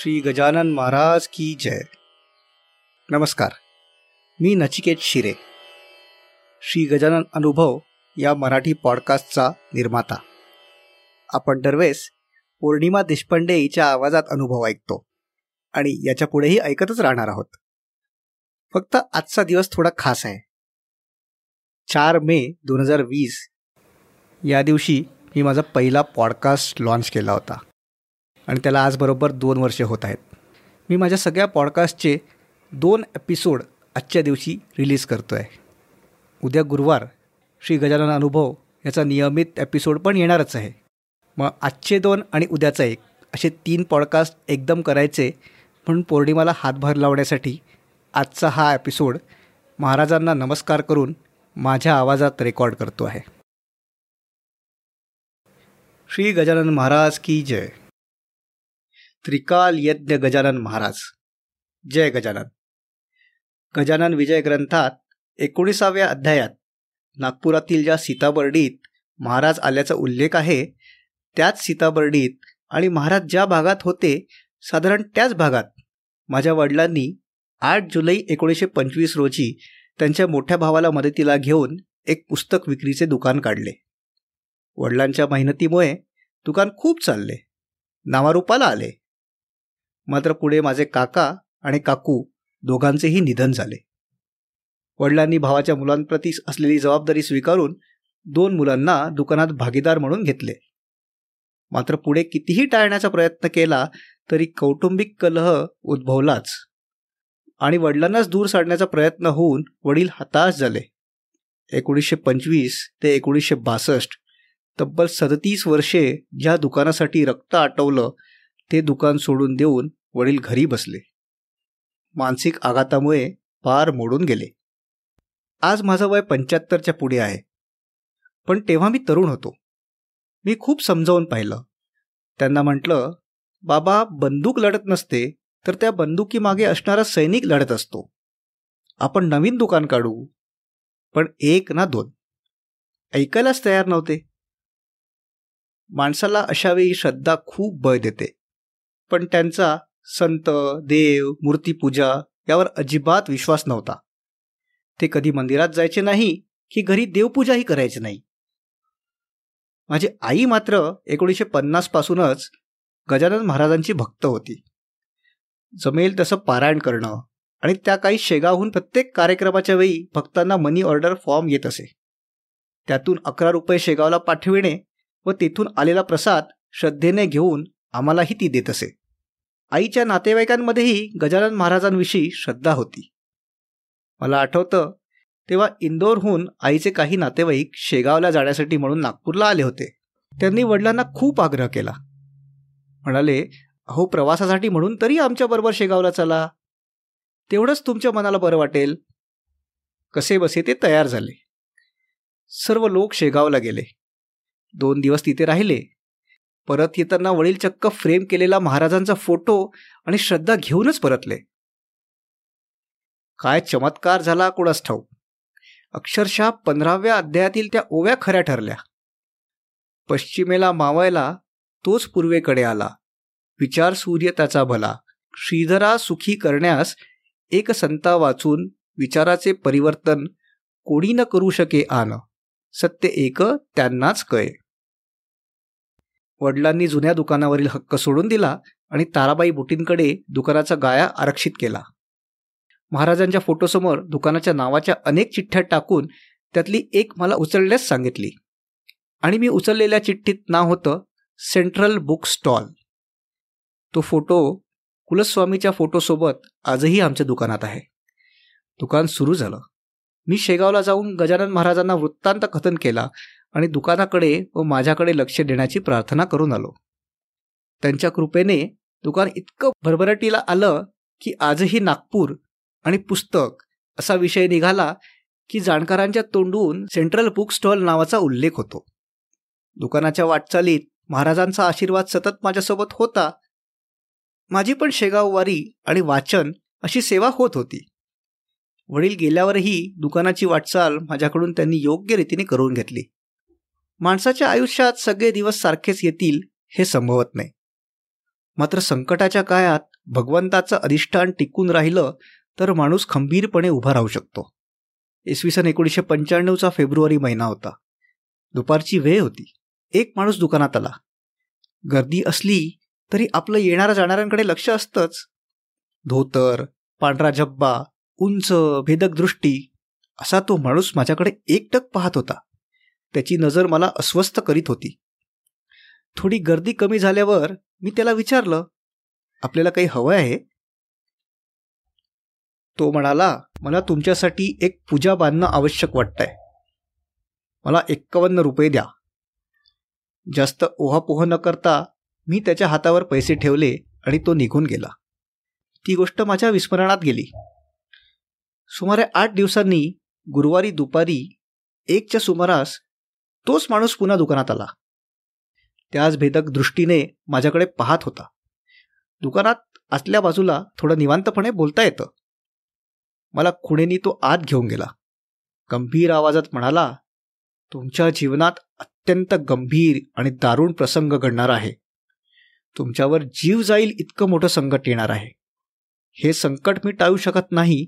श्री गजानन महाराज की जय। नमस्कार मी नचिकेत शिरे श्री गजानन अनुभव या मराठी पॉडकास्टचा निर्माता। आपण दरवेळेस पौर्णिमा देशपांडे हिच्या आवाजात अनुभव ऐकतो आणि याच्या पुढेही ऐकतच राहणार आहोत. फक्त आजचा दिवस थोडा खास आहे. चार मे दोन हजार वीस या दिवशी मी माझा पहिला पॉडकास्ट लॉन्च केला होता. आणि त्याला आज बरोबर दोन वर्षे होत आहेत. मी माझ्या सगळ्या पॉडकास्टचे दोन एपिसोड आजच्या दिवशी रिलीज करतो आहे उद्या गुरुवार श्री गजानन अनुभव याचा नियमित एपिसोड पण येणारच आहे. मग आजचे दोन आणि उद्याचा एक असे तीन पॉडकास्ट एकदम करायचे म्हणून पौर्णिमाला हातभार लावण्यासाठी आजचा हा एपिसोड महाराजांना नमस्कार करून माझ्या आवाजात रेकॉर्ड करतो आहे. श्री गजानन महाराज की जय. त्रिकाल यज्ञ गजानन महाराज. जय गजानन. गजानन विजय ग्रंथात एकोणीसाव्या अध्यायात नागपुरातील ज्या सीताबर्डीत महाराज आल्याचा उल्लेख आहे त्याच सीताबर्डीत आणि महाराज ज्या भागात होते साधारण त्याच भागात माझ्या वडिलांनी आठ जुलै एकोणीसशे पंचवीस रोजी त्यांच्या मोठ्या भावाला मदतीला घेऊन एक पुस्तक विक्रीचे दुकान काढले. वडिलांच्या मेहनतीमुळे दुकान खूप चालले. नावारूपाला आले. मात्र पुढे माझे काका आणि काकू दोघांचेही निधन झाले. वडिलांनी भावाच्या मुलांप्रती असलेली जबाबदारी स्वीकारून दोन मुलांना दुकानात भागीदार म्हणून घेतले. मात्र पुढे कितीही टाळण्याचा प्रयत्न केला तरी कौटुंबिक कलह उद्भवलाच आणि वडिलांनाच दूर साडण्याचा प्रयत्न होऊन वडील हताश झाले. एकोणीसशे पंचवीस ते एकोणीसशे बासष्ट तब्बल सदतीस वर्षे ज्या दुकानासाठी रक्त आटवलं ते दुकान सोडून देऊन वडील घरी बसले. मानसिक आघातामुळे पार मोडून गेले. आज माझं वय पंच्याहत्तरच्या पुढे आहे. पण तेव्हा मी तरुण होतो. मी खूप समजावून पाहिलं. त्यांना म्हटलं बाबा बंदूक लढत नसते तर त्या बंदुकीमागे असणारा सैनिक लढत असतो. आपण नवीन दुकान काढू. पण एक ना दोन. ऐकायलाच तयार नव्हते. माणसाला अशावेळी श्रद्धा खूप बळ देते. पण त्यांचा संत देव मूर्तीपूजा यावर अजिबात विश्वास नव्हता. ते कधी मंदिरात जायचे नाही की घरी देवपूजाही करायचे नाही. माझी आई मात्र एकोणीसशे पन्नास पासूनच गजानन महाराजांची भक्त होती. जमेल तसं पारायण करणं आणि त्या काही शेगावहून प्रत्येक कार्यक्रमाच्या वेळी भक्तांना मनी ऑर्डर फॉर्म येत असे. त्यातून अकरा रुपये शेगावला पाठविणे व तेथून आलेला प्रसाद श्रद्धेने घेऊन आम्हालाही ती देत असे. आईच्या नातेवाईकांमध्येही गजानन महाराजांविषयी श्रद्धा होती. मला आठवतं तेव्हा इंदोरहून आईचे काही नातेवाईक शेगावला जाण्यासाठी म्हणून नागपूरला आले होते. त्यांनी वडिलांना खूप आग्रह केला. म्हणाले अहो प्रवासासाठी म्हणून तरी आमच्याबरोबर शेगावला चला. तेवढंच तुमच्या मनाला बरं वाटेल. कसे बसे ते तयार झाले. सर्व लोक शेगावला गेले. दोन दिवस तिथे राहिले. परत येताना वडील चक्क फ्रेम केलेला महाराजांचा फोटो आणि श्रद्धा घेऊनच परतले. काय चमत्कार झाला कोणास ठाऊ अक्षरशः पंधराव्या अध्यायातील त्या ओव्या खऱ्या ठरल्या. पश्चिमेला मावायला तोच पूर्वेकडे आला. विचार सूर्य त्याचा भला. श्रीधरा सुखी करण्यास एक संता वाचून विचाराचे परिवर्तन कोणी न करू शके आन. सत्य एक त्यांनाच कळे. वडिलांनी जुन्या दुकानावरील हक्क सोडून दिला आणि ताराबाई बुटींकडे दुकानाचा गाया आरक्षित केला. महाराजांच्या फोटोसमोर दुकानाच्या नावाच्या अनेक चिठ्ठ्या टाकून त्यातली एक मला उचलण्यास सांगितली. आणि मी उचललेल्या चिठ्ठीत नाव होतं सेंट्रल बुक स्टॉल. तो फोटो कुलस्वामीच्या फोटोसोबत आजही आमच्या दुकानात आहे. दुकान सुरू झालं. मी शेगावला जाऊन गजानन महाराजांना वृत्तांत कथन केला आणि दुकानाकडे व माझ्याकडे लक्ष देण्याची प्रार्थना करून आलो. त्यांच्या कृपेने दुकान इतकं भरभराटीला आलं की आजही नागपूर आणि पुस्तक असा विषय निघाला की जाणकारांच्या तोंडून सेंट्रल बुक स्टॉल नावाचा उल्लेख होतो. दुकानाच्या वाटचालीत महाराजांचा आशीर्वाद सतत माझ्यासोबत होता. माझी पण शेगाव वारी आणि वाचन अशी सेवा होत होती. वडील गेल्यावरही दुकानाची वाटचाल माझ्याकडून त्यांनी योग्य रीतीने करून घेतली. माणसाच्या आयुष्यात सगळे दिवस सारखेच येतील हे संभवत नाही. मात्र संकटाच्या काळात भगवंताचं अधिष्ठान टिकून राहिलं तर माणूस खंबीरपणे उभा राहू शकतो. इसवी सन एकोणीसशे पंच्याण्णवचा फेब्रुवारी महिना होता. दुपारची वेळ होती. एक माणूस दुकानात आला. गर्दी असली तरी आपलं येणाऱ्या जाणाऱ्यांकडे लक्ष असतंच. धोतर पांढरा झब्बा उंच भेदक दृष्टी असा तो माणूस माझ्याकडे एकटक पाहत होता. त्याची नजर मला अस्वस्थ करीत होती. थोडी गर्दी कमी झाल्यावर मी त्याला विचारलं आपल्याला काही हवं आहे? तो म्हणाला मला तुमच्यासाठी एक पूजा बांधणं आवश्यक वाटतंय. मला एक्कावन्न रुपये द्या. जास्त ओहापोह न करता मी त्याच्या हातावर पैसे ठेवले आणि तो निघून गेला. ती गोष्ट माझ्या विस्मरणात गेली. सुमारे आठ दिवसांनी गुरुवारी दुपारी एकच्या सुमारास तोच माणूस पुन्हा दुकानात आला. त्याच भेदक दृष्टीने माझ्याकडे पाहत होता. दुकानात असल्या बाजूला थोडं निवांतपणे बोलता येतं. मला खुणेनी तो आत घेऊन गेला. गंभीर आवाजात म्हणाला तुमच्या जीवनात अत्यंत गंभीर आणि दारुण प्रसंग घडणार आहे. तुमच्यावर जीव जाईल इतकं मोठं संकट येणार आहे. हे संकट मी टाळू शकत नाही.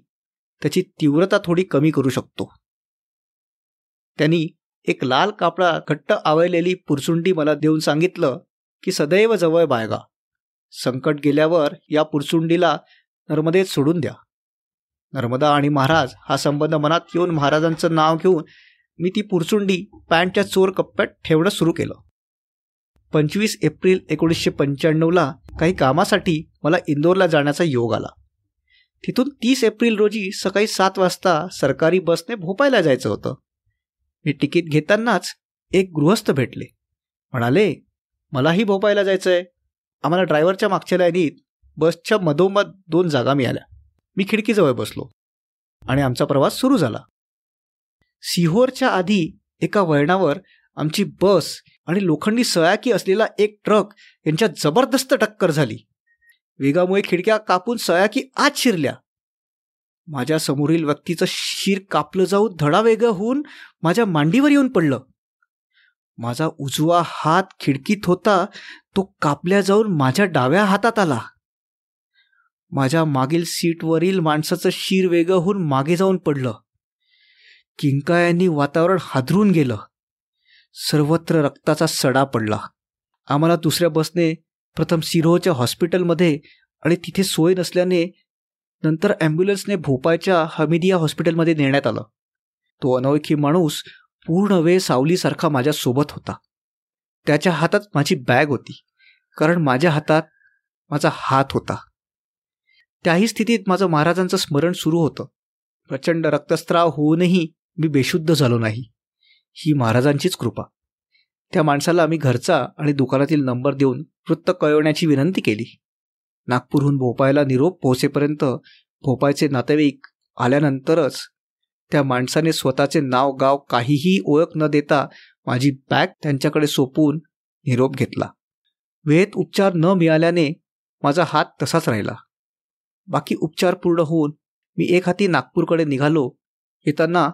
त्याची तीव्रता थोडी कमी करू शकतो. त्यांनी एक लाल कापडा घट्ट आवळलेली पुरसुंडी मला देऊन सांगितलं की सदैव जवळ बाळगा. संकट गेल्यावर या पुरसुंडीला नर्मदेत सोडून द्या. नर्मदा आणि महाराज हा संबंध मनात येऊन महाराजांचं नाव घेऊन मी ती पुरसुंडी पॅन्टच्या चोर कप्प्यात ठेवणं सुरू केलं. पंचवीस एप्रिल एकोणीसशे पंच्याण्णवला काही कामासाठी मला इंदोरला जाण्याचा योग आला. तिथून तीस एप्रिल रोजी सकाळी सात वाजता सरकारी बसने भोपायला जायचं होतं. मी तिकीट घेतानाच एक गृहस्थ भेटले. म्हणाले मलाही भोपायला जायचं आहे आम्हाला ड्रायव्हरच्या मागच्या लाईनीत बसच्या मधोमध दोन जागा मिळाल्या. मी खिडकीजवळ बसलो आणि आमचा प्रवास सुरू झाला. सिहोरच्या आधी एका वळणावर आमची बस आणि लोखंडी सळाकी असलेला एक ट्रक यांच्यात जबरदस्त टक्कर झाली. वेगामुळे खिडक्या कापून सळाकी आत शिरल्या. माझ्या समोरील व्यक्तीचं शिर कापलं जाऊन धडा वेगळं होऊन माझ्या मांडीवर येऊन पडलं. माझा उजवा हात खिडकीत होता तो कापल्या जाऊन माझ्या डाव्या हातात आला. माझ्या मागील सीटवरील माणसाचं शिर वेगळं होऊन मागे जाऊन पडलं. किंकायांनी वातावरण हादरून गेलं. सर्वत्र रक्ताचा सडा पडला. आम्हाला दुसऱ्या बसने प्रथम सिरोच्या हॉस्पिटलमध्ये आणि तिथे सोय नसल्याने नंतर ॲम्ब्युलन्सने भोपाळच्या हमिदिया हॉस्पिटलमध्ये नेण्यात आलं. तो अनोळखी माणूस पूर्ण वेळ सावलीसारखा माझ्यासोबत होता. त्याच्या हातात माझी बॅग होती कारण माझ्या हातात माझा हात होता. त्याही स्थितीत माझं महाराजांचं स्मरण सुरू होतं. प्रचंड रक्तस्त्राव होऊनही मी बेशुद्ध झालो नाही. ही महाराजांचीच कृपा. त्या माणसाला आम्ही घरचा आणि दुकानातील नंबर देऊन वृत्त कळवण्याची विनंती केली. नागपूरहून भोपाळला निरोप पोहोचेपर्यंत भोपाळचे नातेवाईक आल्यानंतरच त्या माणसाने स्वतःचे नाव गाव काहीही ओळख न देता माझी बॅग त्यांच्याकडे सोपवून निरोप घेतला. वेळेत उपचार न मिळाल्याने माझा हात तसाच राहिला. बाकी उपचार पूर्ण होऊन मी एक हाती नागपूरकडे निघालो. येताना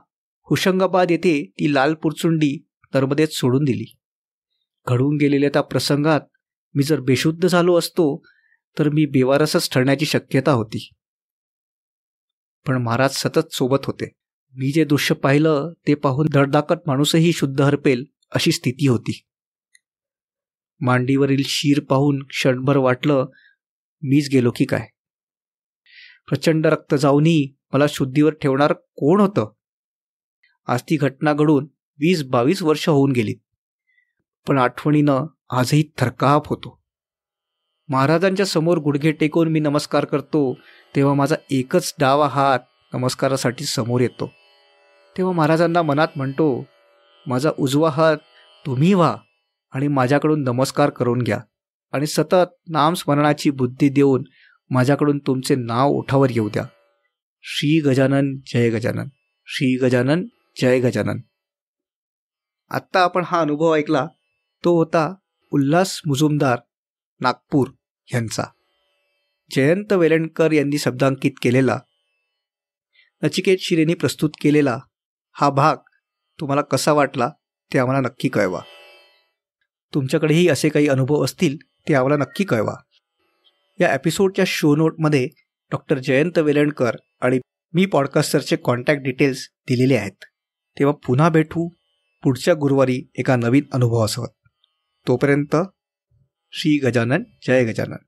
हुशंगाबाद येथे ती लाल पुरचुंडी नर्मदेत सोडून दिली. घडून गेलेल्या त्या प्रसंगात मी जर बेशुद्ध झालो असतो तर मी बेवारसच ठरण्याची शक्यता होती. पण महाराज सतत सोबत होते. मी जे दृश्य पाहिलं ते पाहून धडधाकट माणूसही शुद्ध हरपेल अशी स्थिती होती. मांडीवरील शीर पाहून क्षणभर वाटलं मीच गेलो की काय? प्रचंड रक्त जाऊनही मला शुद्धीवर ठेवणार कोण होतं? आज ती घटना घडून वीस बावीस वर्ष होऊन गेली पण आठवणीनं आजही थरकाप होतो. महाराजांच्या समोर गुडघे टेकून मी नमस्कार करतो तेव्हा माझा एकच डावा हात नमस्कारासाठी समोर येतो. तेव्हा महाराजांना मनात म्हणतो माझा उजवा हात तुम्ही व्हा आणि माझ्याकडून नमस्कार करून घ्या आणि सतत नामस्मरणाची बुद्धी देऊन माझ्याकडून तुमचे नाव ओठावर येऊ द्या. श्री गजानन जय गजानन श्री गजानन जय गजानन. आत्ता आपण हा अनुभव ऐकला तो होता उल्हास मुजुमदार नागपूर यांचा. जयंत वेलणकर यांनी शब्दांकित केलेला नचिकेत शिरेने प्रस्तुत केलेला हा भाग तुम्हाला कसा वाटला ते आम्हाला नक्की कळवा. तुमच्याकडेही असे काही अनुभव असतील ते आम्हाला नक्की कळवा. या एपिसोडच्या शो नोटमध्ये डॉक्टर जयंत वेलणकर आणि मी पॉडकास्टरचे कॉन्टॅक्ट डिटेल्स दिलेले आहेत. तेव्हा पुन्हा भेटू पुढच्या गुरुवारी एका नवीन अनुभवासोबत. तोपर्यंत श्री गजानन जय गजानन।